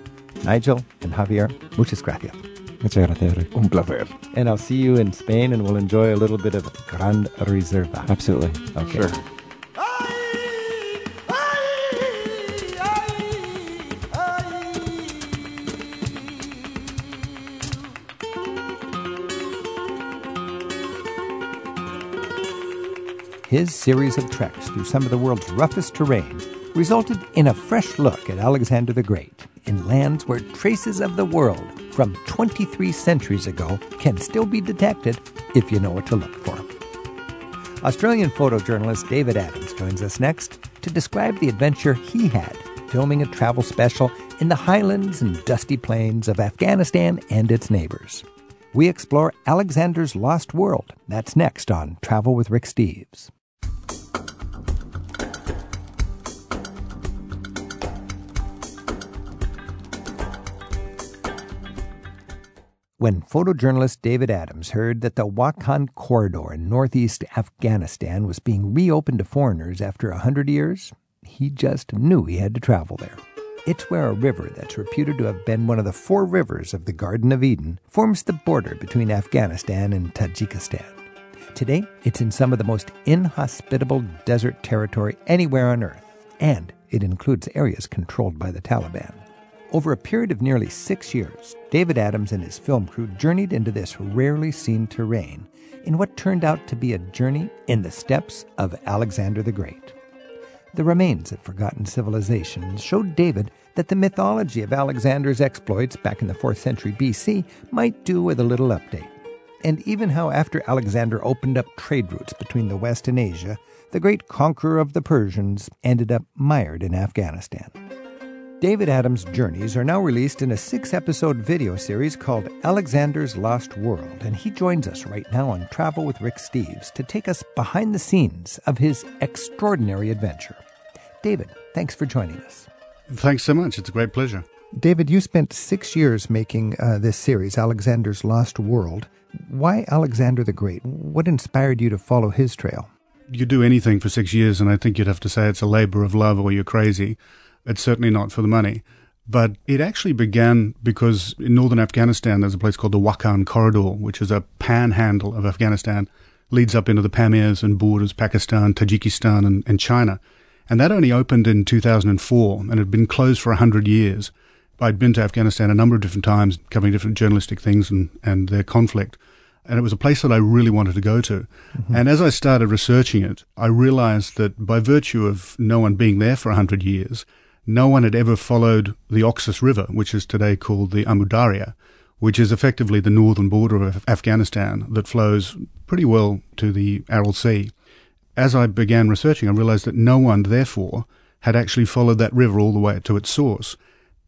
Nigel and Javier, muchas gracias. Muchas gracias, Rick. Un placer. And I'll see you in Spain and we'll enjoy a little bit of Gran Reserva. Absolutely. Okay. Sure. His series of treks through some of the world's roughest terrain resulted in a fresh look at Alexander the Great in lands where traces of the world from 23 centuries ago can still be detected if you know what to look for. Australian photojournalist David Adams joins us next to describe the adventure he had filming a travel special in the highlands and dusty plains of Afghanistan and its neighbors. We explore Alexander's lost world. That's next on Travel with Rick Steves. When photojournalist David Adams heard that the Wakhan corridor in northeast Afghanistan was being reopened to foreigners after a hundred years, he just knew he had to travel there. It's where a river that's reputed to have been one of the four rivers of the Garden of Eden forms the border between Afghanistan and Tajikistan. Today, it's in some of the most inhospitable desert territory anywhere on Earth, and it includes areas controlled by the Taliban. Over a period of nearly six years, David Adams and his film crew journeyed into this rarely seen terrain in what turned out to be a journey in the steps of Alexander the Great. The remains of forgotten civilizations showed David that the mythology of Alexander's exploits back in the 4th century BC might do with a little update. And even how, after Alexander opened up trade routes between the West and Asia, the great conqueror of the Persians ended up mired in Afghanistan. David Adams' journeys are now released in a six episode video series called Alexander's Lost World, and he joins us right now on Travel with Rick Steves to take us behind the scenes of his extraordinary adventure. David, thanks for joining us. Thanks so much. It's a great pleasure. David, you spent six years making uh, this series, Alexander's Lost World. Why Alexander the Great? What inspired you to follow his trail? You do anything for six years, and I think you'd have to say it's a labor of love or you're crazy. It's certainly not for the money. But it actually began because in northern Afghanistan, there's a place called the Wakhan Corridor, which is a panhandle of Afghanistan, leads up into the Pamirs and borders Pakistan, Tajikistan, and, and China. And that only opened in 2004 and had been closed for 100 years. I'd been to Afghanistan a number of different times, covering different journalistic things and, and their conflict. And it was a place that I really wanted to go to. Mm-hmm. And as I started researching it, I realized that by virtue of no one being there for 100 years, no one had ever followed the Oxus River, which is today called the Amu Darya, which is effectively the northern border of Afghanistan that flows pretty well to the Aral Sea. As I began researching, I realized that no one, therefore, had actually followed that river all the way to its source.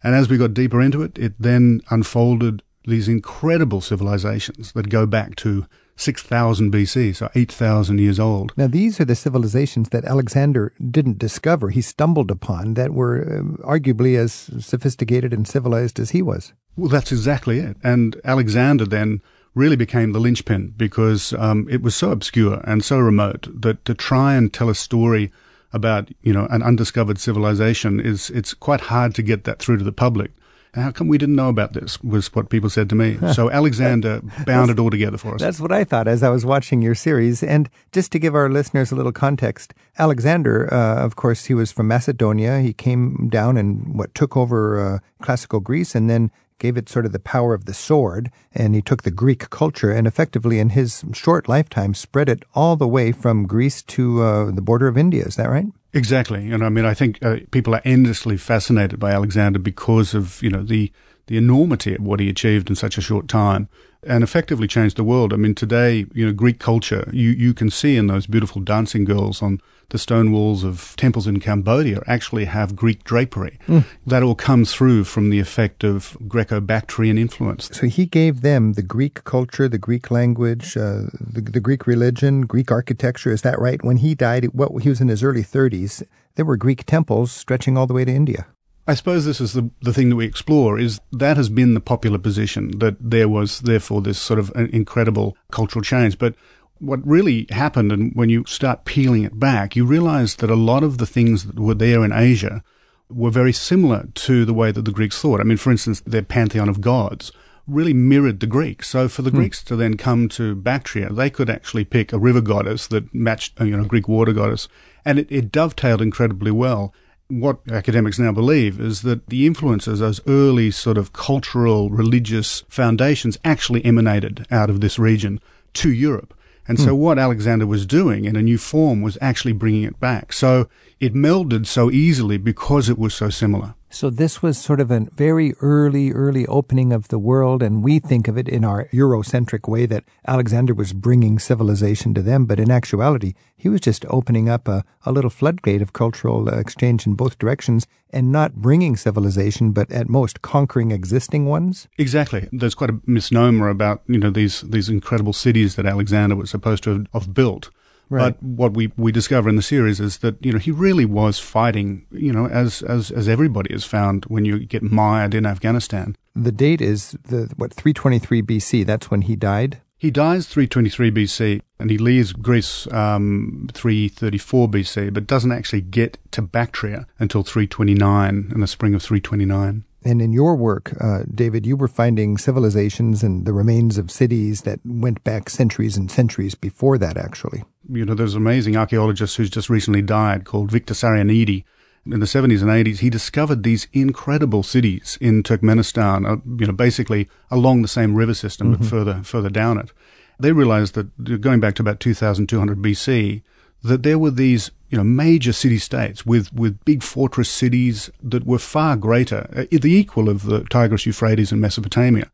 And as we got deeper into it, it then unfolded these incredible civilizations that go back to 6000 BC, so 8,000 years old. Now, these are the civilizations that Alexander didn't discover, he stumbled upon, that were um, arguably as sophisticated and civilized as he was. Well, that's exactly it. And Alexander then really became the linchpin because um, it was so obscure and so remote that to try and tell a story about you know an undiscovered civilization is it's quite hard to get that through to the public. How come we didn't know about this? Was what people said to me. <laughs> So Alexander bound it all together for us. That's what I thought as I was watching your series. And just to give our listeners a little context, Alexander, uh, of course, he was from Macedonia. He came down and what took over uh, classical Greece, and then gave it sort of the power of the sword, and he took the Greek culture and effectively, in his short lifetime, spread it all the way from Greece to uh, the border of India. Is that right? Exactly. And I mean, I think uh, people are endlessly fascinated by Alexander because of, you know, the, the enormity of what he achieved in such a short time and effectively changed the world. I mean, today, you know, Greek culture, you, you can see in those beautiful dancing girls on the stone walls of temples in Cambodia actually have Greek drapery. Mm. That all comes through from the effect of Greco-Bactrian influence. So he gave them the Greek culture, the Greek language, uh, the, the Greek religion, Greek architecture. Is that right? When he died, what he was in his early 30s, there were Greek temples stretching all the way to India. I suppose this is the, the thing that we explore is that has been the popular position that there was therefore this sort of incredible cultural change. But what really happened, and when you start peeling it back, you realize that a lot of the things that were there in Asia were very similar to the way that the Greeks thought. I mean, for instance, their pantheon of gods really mirrored the Greeks. So for the hmm. Greeks to then come to Bactria, they could actually pick a river goddess that matched, you know, a Greek water goddess, and it, it dovetailed incredibly well what academics now believe is that the influences, those early sort of cultural, religious foundations actually emanated out of this region to Europe. And so hmm. what Alexander was doing in a new form was actually bringing it back. So it melded so easily because it was so similar. So this was sort of a very early, early opening of the world, and we think of it in our Eurocentric way that Alexander was bringing civilization to them, but in actuality, he was just opening up a, a little floodgate of cultural uh, exchange in both directions and not bringing civilization, but at most conquering existing ones. Exactly. There's quite a misnomer about you know these these incredible cities that Alexander was supposed to have, have built. Right. But what we, we discover in the series is that, you know, he really was fighting, you know, as, as, as everybody has found when you get mired in Afghanistan. The date is the, what, 323 BC. That's when he died? He dies 323 BC and he leaves Greece um, 334 BC, but doesn't actually get to Bactria until 329 in the spring of 329. And in your work, uh, David, you were finding civilizations and the remains of cities that went back centuries and centuries before that, actually. You know, there's an amazing archaeologist who's just recently died called Victor Sarianidi. In the 70s and 80s, he discovered these incredible cities in Turkmenistan, uh, you know, basically along the same river system, mm-hmm. but further, further down it. They realized that going back to about 2200 BC, that there were these you know major city states with with big fortress cities that were far greater, uh, the equal of the Tigris, Euphrates, and Mesopotamia,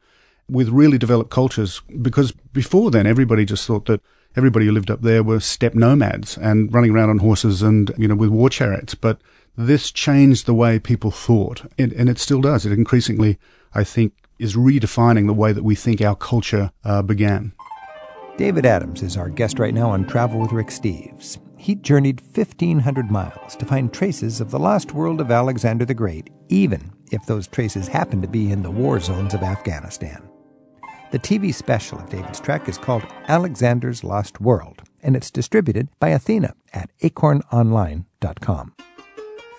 with really developed cultures. Because before then, everybody just thought that everybody who lived up there were steppe nomads and running around on horses and you know with war chariots. But this changed the way people thought, and, and it still does. It increasingly, I think, is redefining the way that we think our culture uh, began. David Adams is our guest right now on Travel with Rick Steves. he journeyed 1,500 miles to find traces of the lost world of Alexander the Great, even if those traces happen to be in the war zones of Afghanistan. The TV special of David's trek is called Alexander's Lost World, and it's distributed by Athena at acornonline.com.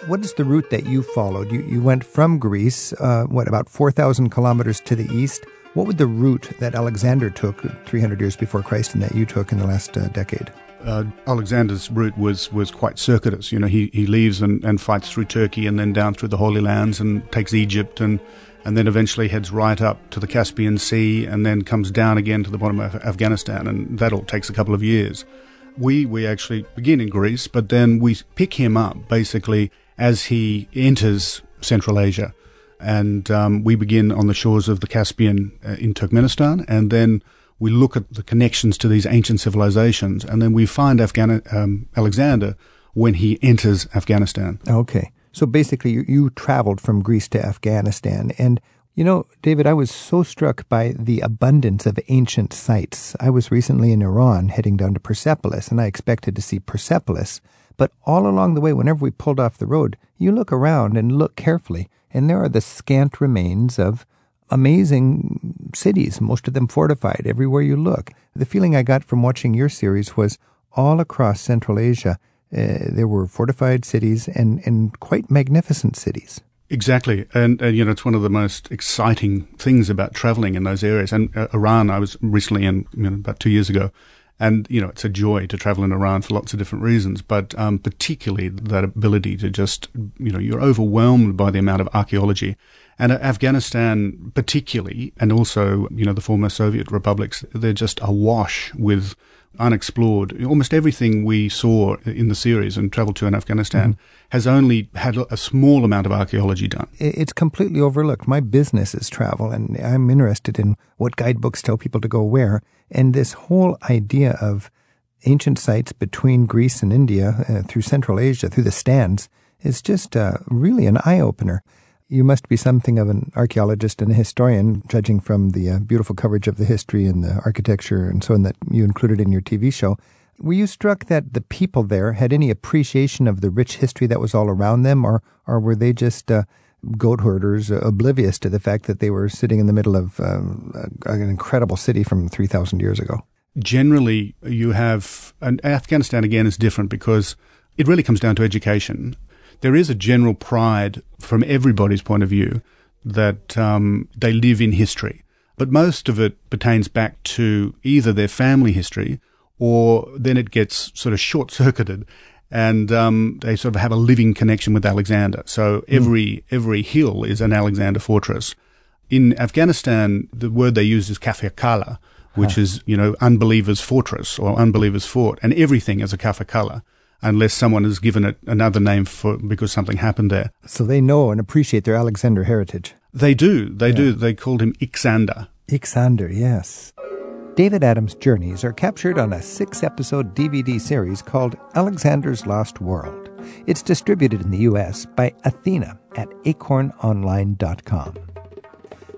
What is the route that you followed? You, you went from Greece, uh, what, about 4,000 kilometers to the east. What would the route that Alexander took 300 years before Christ and that you took in the last uh, decade? Uh, Alexander's route was, was quite circuitous. You know, he, he leaves and, and fights through Turkey and then down through the Holy Lands and takes Egypt and, and then eventually heads right up to the Caspian Sea and then comes down again to the bottom of Afghanistan. And that all takes a couple of years. We, we actually begin in Greece, but then we pick him up basically as he enters Central Asia. And um, we begin on the shores of the Caspian uh, in Turkmenistan, and then we look at the connections to these ancient civilizations, and then we find Afghan- um, Alexander when he enters Afghanistan. Okay. So basically, you, you traveled from Greece to Afghanistan. And, you know, David, I was so struck by the abundance of ancient sites. I was recently in Iran heading down to Persepolis, and I expected to see Persepolis. But all along the way, whenever we pulled off the road, you look around and look carefully, and there are the scant remains of amazing cities, most of them fortified everywhere you look. The feeling I got from watching your series was all across Central Asia, uh, there were fortified cities and, and quite magnificent cities. Exactly, and, and you know it's one of the most exciting things about traveling in those areas. And uh, Iran, I was recently in you know, about two years ago, and, you know, it's a joy to travel in Iran for lots of different reasons, but um, particularly that ability to just, you know, you're overwhelmed by the amount of archaeology. And Afghanistan, particularly, and also, you know, the former Soviet republics, they're just awash with unexplored. Almost everything we saw in the series and traveled to in Afghanistan mm-hmm. has only had a small amount of archaeology done. It's completely overlooked. My business is travel, and I'm interested in what guidebooks tell people to go where. And this whole idea of ancient sites between Greece and India, uh, through Central Asia, through the stands, is just uh, really an eye opener. You must be something of an archaeologist and a historian, judging from the uh, beautiful coverage of the history and the architecture and so on that you included in your TV show. Were you struck that the people there had any appreciation of the rich history that was all around them, or, or were they just uh, goat herders, uh, oblivious to the fact that they were sitting in the middle of um, an incredible city from 3,000 years ago? Generally, you have, and Afghanistan again is different because it really comes down to education there is a general pride from everybody's point of view that um, they live in history. But most of it pertains back to either their family history or then it gets sort of short circuited and um, they sort of have a living connection with Alexander. So hmm. every, mm. every hill is an Alexander fortress. In Afghanistan, the word they use is kafir kala, which huh. is, you know, unbelievers fortress or unbelievers fort, and everything is a kafir kala unless someone has given it another name for because something happened there. So they know and appreciate their Alexander heritage. They do. They yeah. do. They called him Ixander. Ixander, yes. David Adams' journeys are captured on a six episode DVD series called Alexander's Lost World. It's distributed in the U.S. by Athena at acornonline.com.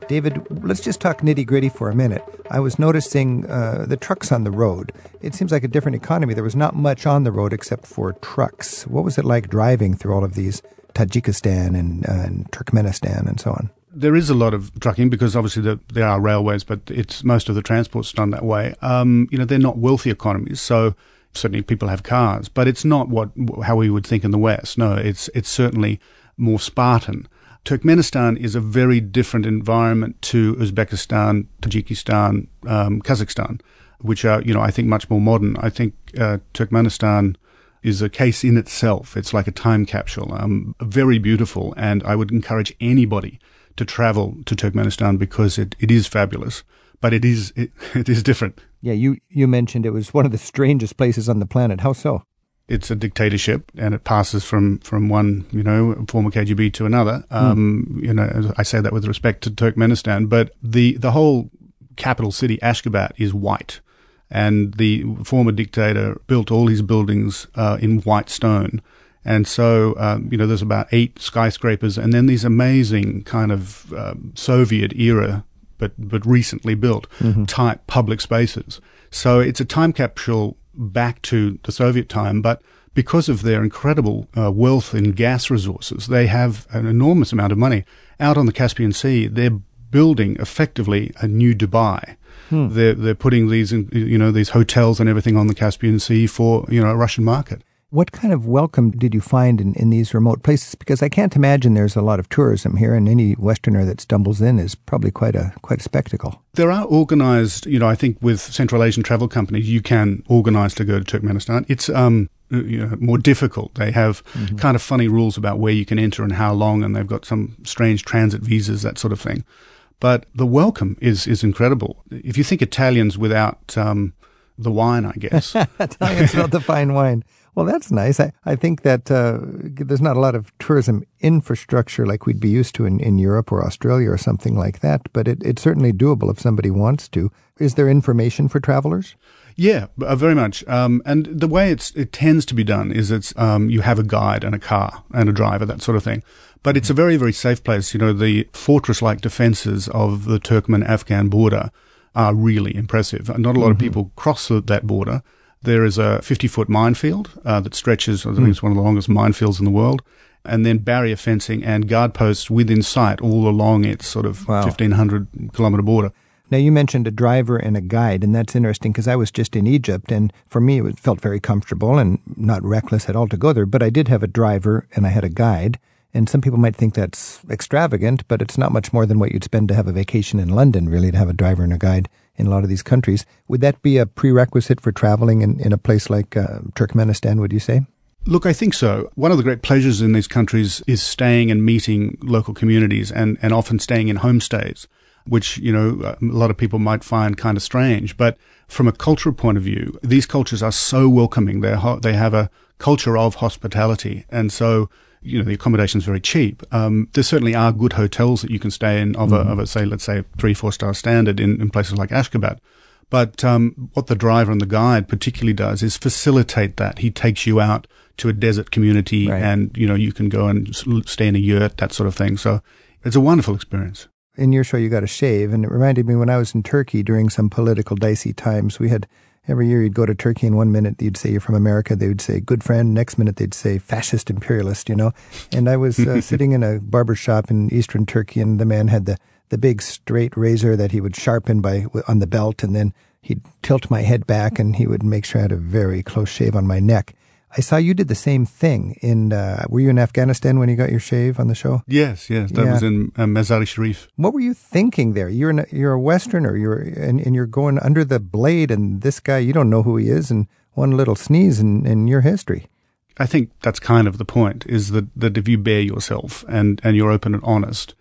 David, let's just talk nitty gritty for a minute. I was noticing uh, the trucks on the road. It seems like a different economy. There was not much on the road except for trucks. What was it like driving through all of these Tajikistan and, uh, and Turkmenistan and so on? There is a lot of trucking because obviously the, there are railways, but it's most of the transport's done that way. Um, you know, they're not wealthy economies, so certainly people have cars, but it's not what how we would think in the West. No, it's it's certainly more Spartan. Turkmenistan is a very different environment to Uzbekistan, Tajikistan, um, Kazakhstan, which are, you know, I think much more modern. I think uh, Turkmenistan is a case in itself. It's like a time capsule, um, very beautiful, and I would encourage anybody to travel to Turkmenistan because it, it is fabulous, but it is it, <laughs> it is different. Yeah, you you mentioned it was one of the strangest places on the planet. How so? It's a dictatorship and it passes from, from one, you know, former KGB to another. Hmm. Um, mm. You know, I say that with respect to Turkmenistan, but the, the whole capital city, Ashgabat, is white. And the former dictator built all his buildings uh, in white stone. And so, um, you know, there's about eight skyscrapers and then these amazing kind of um, Soviet era, but, but recently built mm-hmm. type public spaces. So it's a time capsule back to the Soviet time, but because of their incredible uh, wealth in gas resources, they have an enormous amount of money. Out on the Caspian Sea, they're building effectively a new Dubai. Hmm. They're they're putting these in, you know these hotels and everything on the Caspian Sea for you know a Russian market. What kind of welcome did you find in, in these remote places? Because I can't imagine there's a lot of tourism here, and any Westerner that stumbles in is probably quite a quite a spectacle. There are organized, you know, I think with Central Asian travel companies, you can organize to go to Turkmenistan. It's um, you know, more difficult. They have Mm-hmm. kind of funny rules about where you can enter and how long, and they've got some strange transit visas, that sort of thing. But the welcome is is incredible. If you think Italians without um, the wine, I guess. <laughs> Italians without the fine wine. Well, that's nice. I, I think that uh, there's not a lot of tourism infrastructure like we'd be used to in, in Europe or Australia or something like that, but it, it's certainly doable if somebody wants to. Is there information for travelers? Yeah, uh, very much. Um, and the way it's it tends to be done is it's um, you have a guide and a car and a driver, that sort of thing. But it's a very very safe place. You know, the fortress-like defences of the Turkmen-Afghan border are really impressive. Not a lot of people cross that border. There is a 50-foot minefield uh, that stretches. I think it's one of the longest minefields in the world. And then barrier fencing and guard posts within sight all along its sort of Wow. 1500 kilometre border. Now, you mentioned a driver and a guide, and that's interesting because I was just in Egypt, and for me, it felt very comfortable and not reckless at all to go there. But I did have a driver and I had a guide, and some people might think that's extravagant, but it's not much more than what you'd spend to have a vacation in London, really, to have a driver and a guide in a lot of these countries. Would that be a prerequisite for traveling in, in a place like uh, Turkmenistan, would you say? Look, I think so. One of the great pleasures in these countries is staying and meeting local communities and, and often staying in homestays, which, you know, a lot of people might find kind of strange. But from a cultural point of view, these cultures are so welcoming. They're, ho- they have a culture of hospitality. And so, you know, the accommodation is very cheap. Um, there certainly are good hotels that you can stay in of a, of a say, let's say, three, four star standard in, in places like Ashgabat. But um, what the driver and the guide particularly does is facilitate that. He takes you out to a desert community, Right. and you know you can go and stay in a yurt, that sort of thing. So it's a wonderful experience. in your show you got a shave and it reminded me when i was in turkey during some political dicey times we had every year you'd go to turkey and one minute you'd say you're from america they would say good friend. Next minute they'd say fascist imperialist you know? And i was uh, <laughs> sitting in a barber shop in eastern turkey and the man had the the big straight razor that he would sharpen by on the belt and then he'd tilt my head back and he would make sure i had a very close shave on my neck i saw you did the same thing in uh, were you in afghanistan when you got your shave on the show Yes, yes, that Yeah. was in uh, Mazar-i Sharif. what were you thinking there? You're an, you're a Westerner. You're and, and you're going under the blade, and this guy you don't know who he is, and one little sneeze in, in your history. I think that's kind of the point: is that that if you bear yourself and and you're open and honest,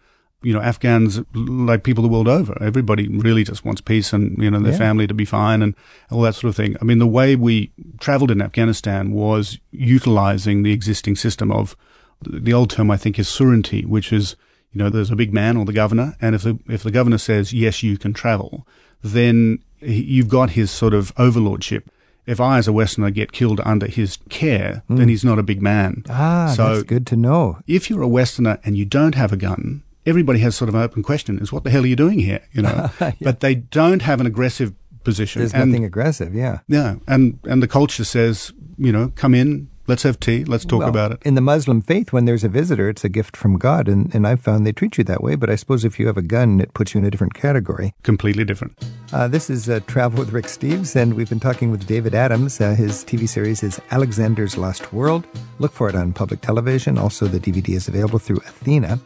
you know, Afghans like people the world over, everybody really just wants peace and you know their Yeah. family to be fine and all that sort of thing. I mean, the way we travelled in Afghanistan was utilizing the existing system of the old term I think is sovereignty, which is you know there's a big man or the governor, and if the if the governor says yes, you can travel, then you've got his sort of overlordship. If I, as a Westerner, get killed under his care, then he's not a big man. Ah, So- that's good to know. If you're a Westerner and you don't have a gun, everybody has sort of an open question: is what the hell are you doing here? You know, <laughs> but they don't have an aggressive position. There's and, nothing aggressive. Yeah. Yeah, and and the culture says, you know, come in, let's have tea, let's talk Well, about it. In the Muslim faith, when there's a visitor, it's a gift from God, and, and I've found they treat you that way. But I suppose if you have a gun, it puts you in a different category. Completely different. Uh, this is uh, Travel with Rick Steves, and we've been talking with David Adams. Uh, his TV series is Alexander's Lost World. Look for it on public television. Also, the DVD is available through Athena.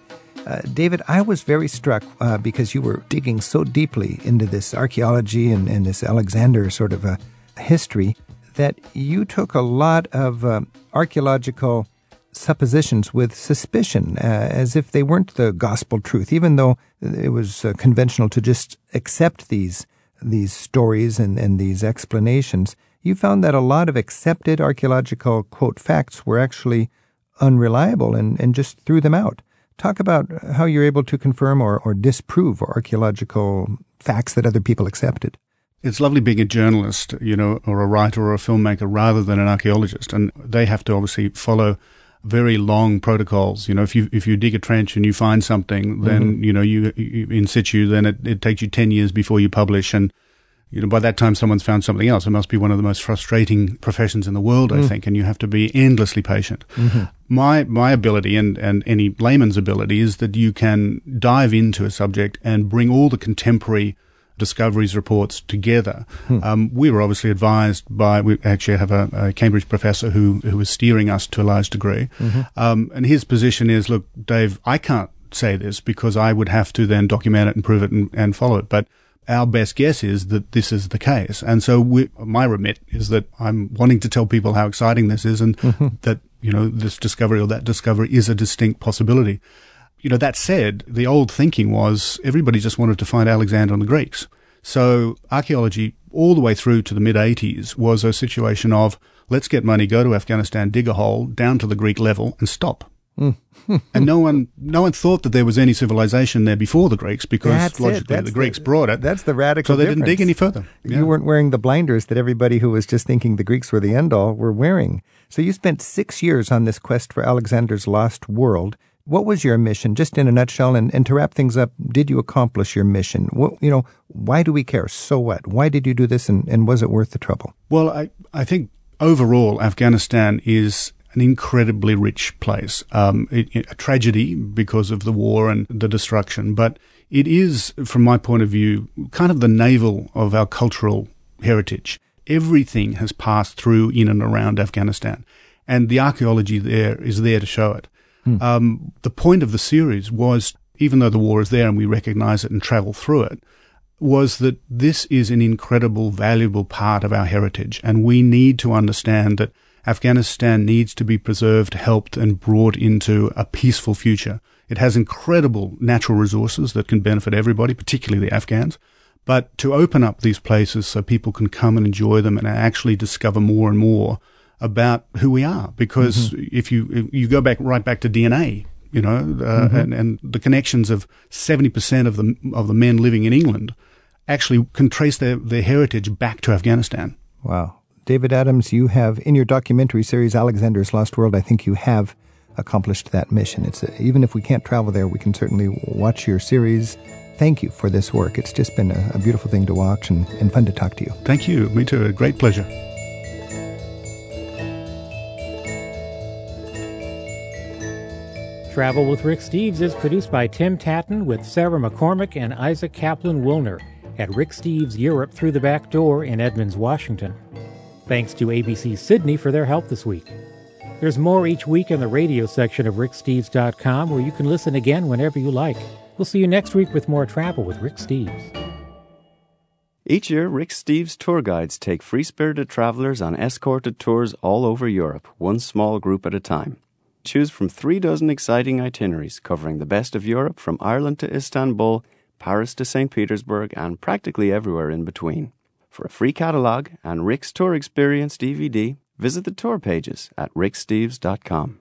Uh, David, I was very struck uh, because you were digging so deeply into this archaeology and, and this Alexander sort of a history that you took a lot of uh, archaeological suppositions with suspicion, uh, as if they weren't the gospel truth, even though it was uh, conventional to just accept these these stories and, and these explanations. You found that a lot of accepted archaeological quote facts were actually unreliable and, and just threw them out. Talk about how you're able to confirm or, or disprove archaeological facts that other people accepted. It's lovely being a journalist, you know, or a writer or a filmmaker rather than an archaeologist. And they have to obviously follow very long protocols. You know, if you if you dig a trench and you find something, then mm-hmm. you know you, you in situ, then it, it takes you ten years before you publish, and you know, by that time someone's found something else. It must be one of the most frustrating professions in the world, I Mm. think, and you have to be endlessly patient. Mhm. My my ability and, and any layman's ability is that you can dive into a subject and bring all the contemporary discoveries reports together. Hmm. Um, we were obviously advised by we actually have a, a Cambridge professor who who was steering us to a large degree, Mhm. um, and his position is, look, Dave, I can't say this because I would have to then document it and prove it and, and follow it, but our best guess is that this is the case. And so we, my remit is that I'm wanting to tell people how exciting this is and Mhm. that, you know, this discovery or that discovery is a distinct possibility. You know, that said, the old thinking was everybody just wanted to find Alexander and the Greeks. So archaeology all the way through to the mid 80s was a situation of let's get money, go to Afghanistan, dig a hole down to the Greek level and stop. <laughs> And no one, no one thought that there was any civilization there before the Greeks because That's logically the Greeks brought it. That's the radical. So they didn't dig any further. Yeah. You weren't wearing the blinders that everybody who was just thinking the Greeks were the end all were wearing. So you spent six years on this quest for Alexander's lost world. What was your mission, just in a nutshell? And, and to wrap things up, did you accomplish your mission? What, you know, why do we care? So what? Why did you do this? And, and was it worth the trouble? Well, I, I think overall Afghanistan is an incredibly rich place. Um, it, a tragedy because of the war and the destruction, but it is, from my point of view, kind of the navel of our cultural heritage. Everything has passed through in and around Afghanistan, and the archaeology there is there to show it. Um, the point of the series was, even though the war is there and we recognize it and travel through it, was that this is an incredible, valuable part of our heritage, and we need to understand that Afghanistan needs to be preserved, helped, and brought into a peaceful future. It has incredible natural resources that can benefit everybody, particularly the Afghans. But to open up these places so people can come and enjoy them and actually discover more and more about who we are, because if you if you go back right back to DNA, you know, uh, Mhm. and, and the connections of seventy percent of the of the men living in England actually can trace their, their heritage back to Afghanistan. Wow. David Adams, you have, in your documentary series, Alexander's Lost World, I think you have accomplished that mission. It's a, even if we can't travel there, we can certainly watch your series. Thank you for this work. It's just been a, a beautiful thing to watch and, and fun to talk to you. Thank you. Me too. A great pleasure. Travel with Rick Steves is produced by Tim Tattan with Sarah McCormick and Isaac Kaplan Woolner at Rick Steves Europe Through the Back Door in Edmonds, Washington. Thanks to ABC Sydney for their help this week. There's more each week in the radio section of ricksteves.com where you can listen again whenever you like. We'll see you next week with more travel with Rick Steves. Each year, Rick Steves tour guides take free spirited travelers on escorted tours all over Europe, one small group at a time. Choose from three dozen exciting itineraries covering the best of Europe from Ireland to Istanbul, Paris to St. Petersburg, and practically everywhere in between. For a free catalogue and Rick's Tour Experience DVD, visit the tour pages at ricksteves.com.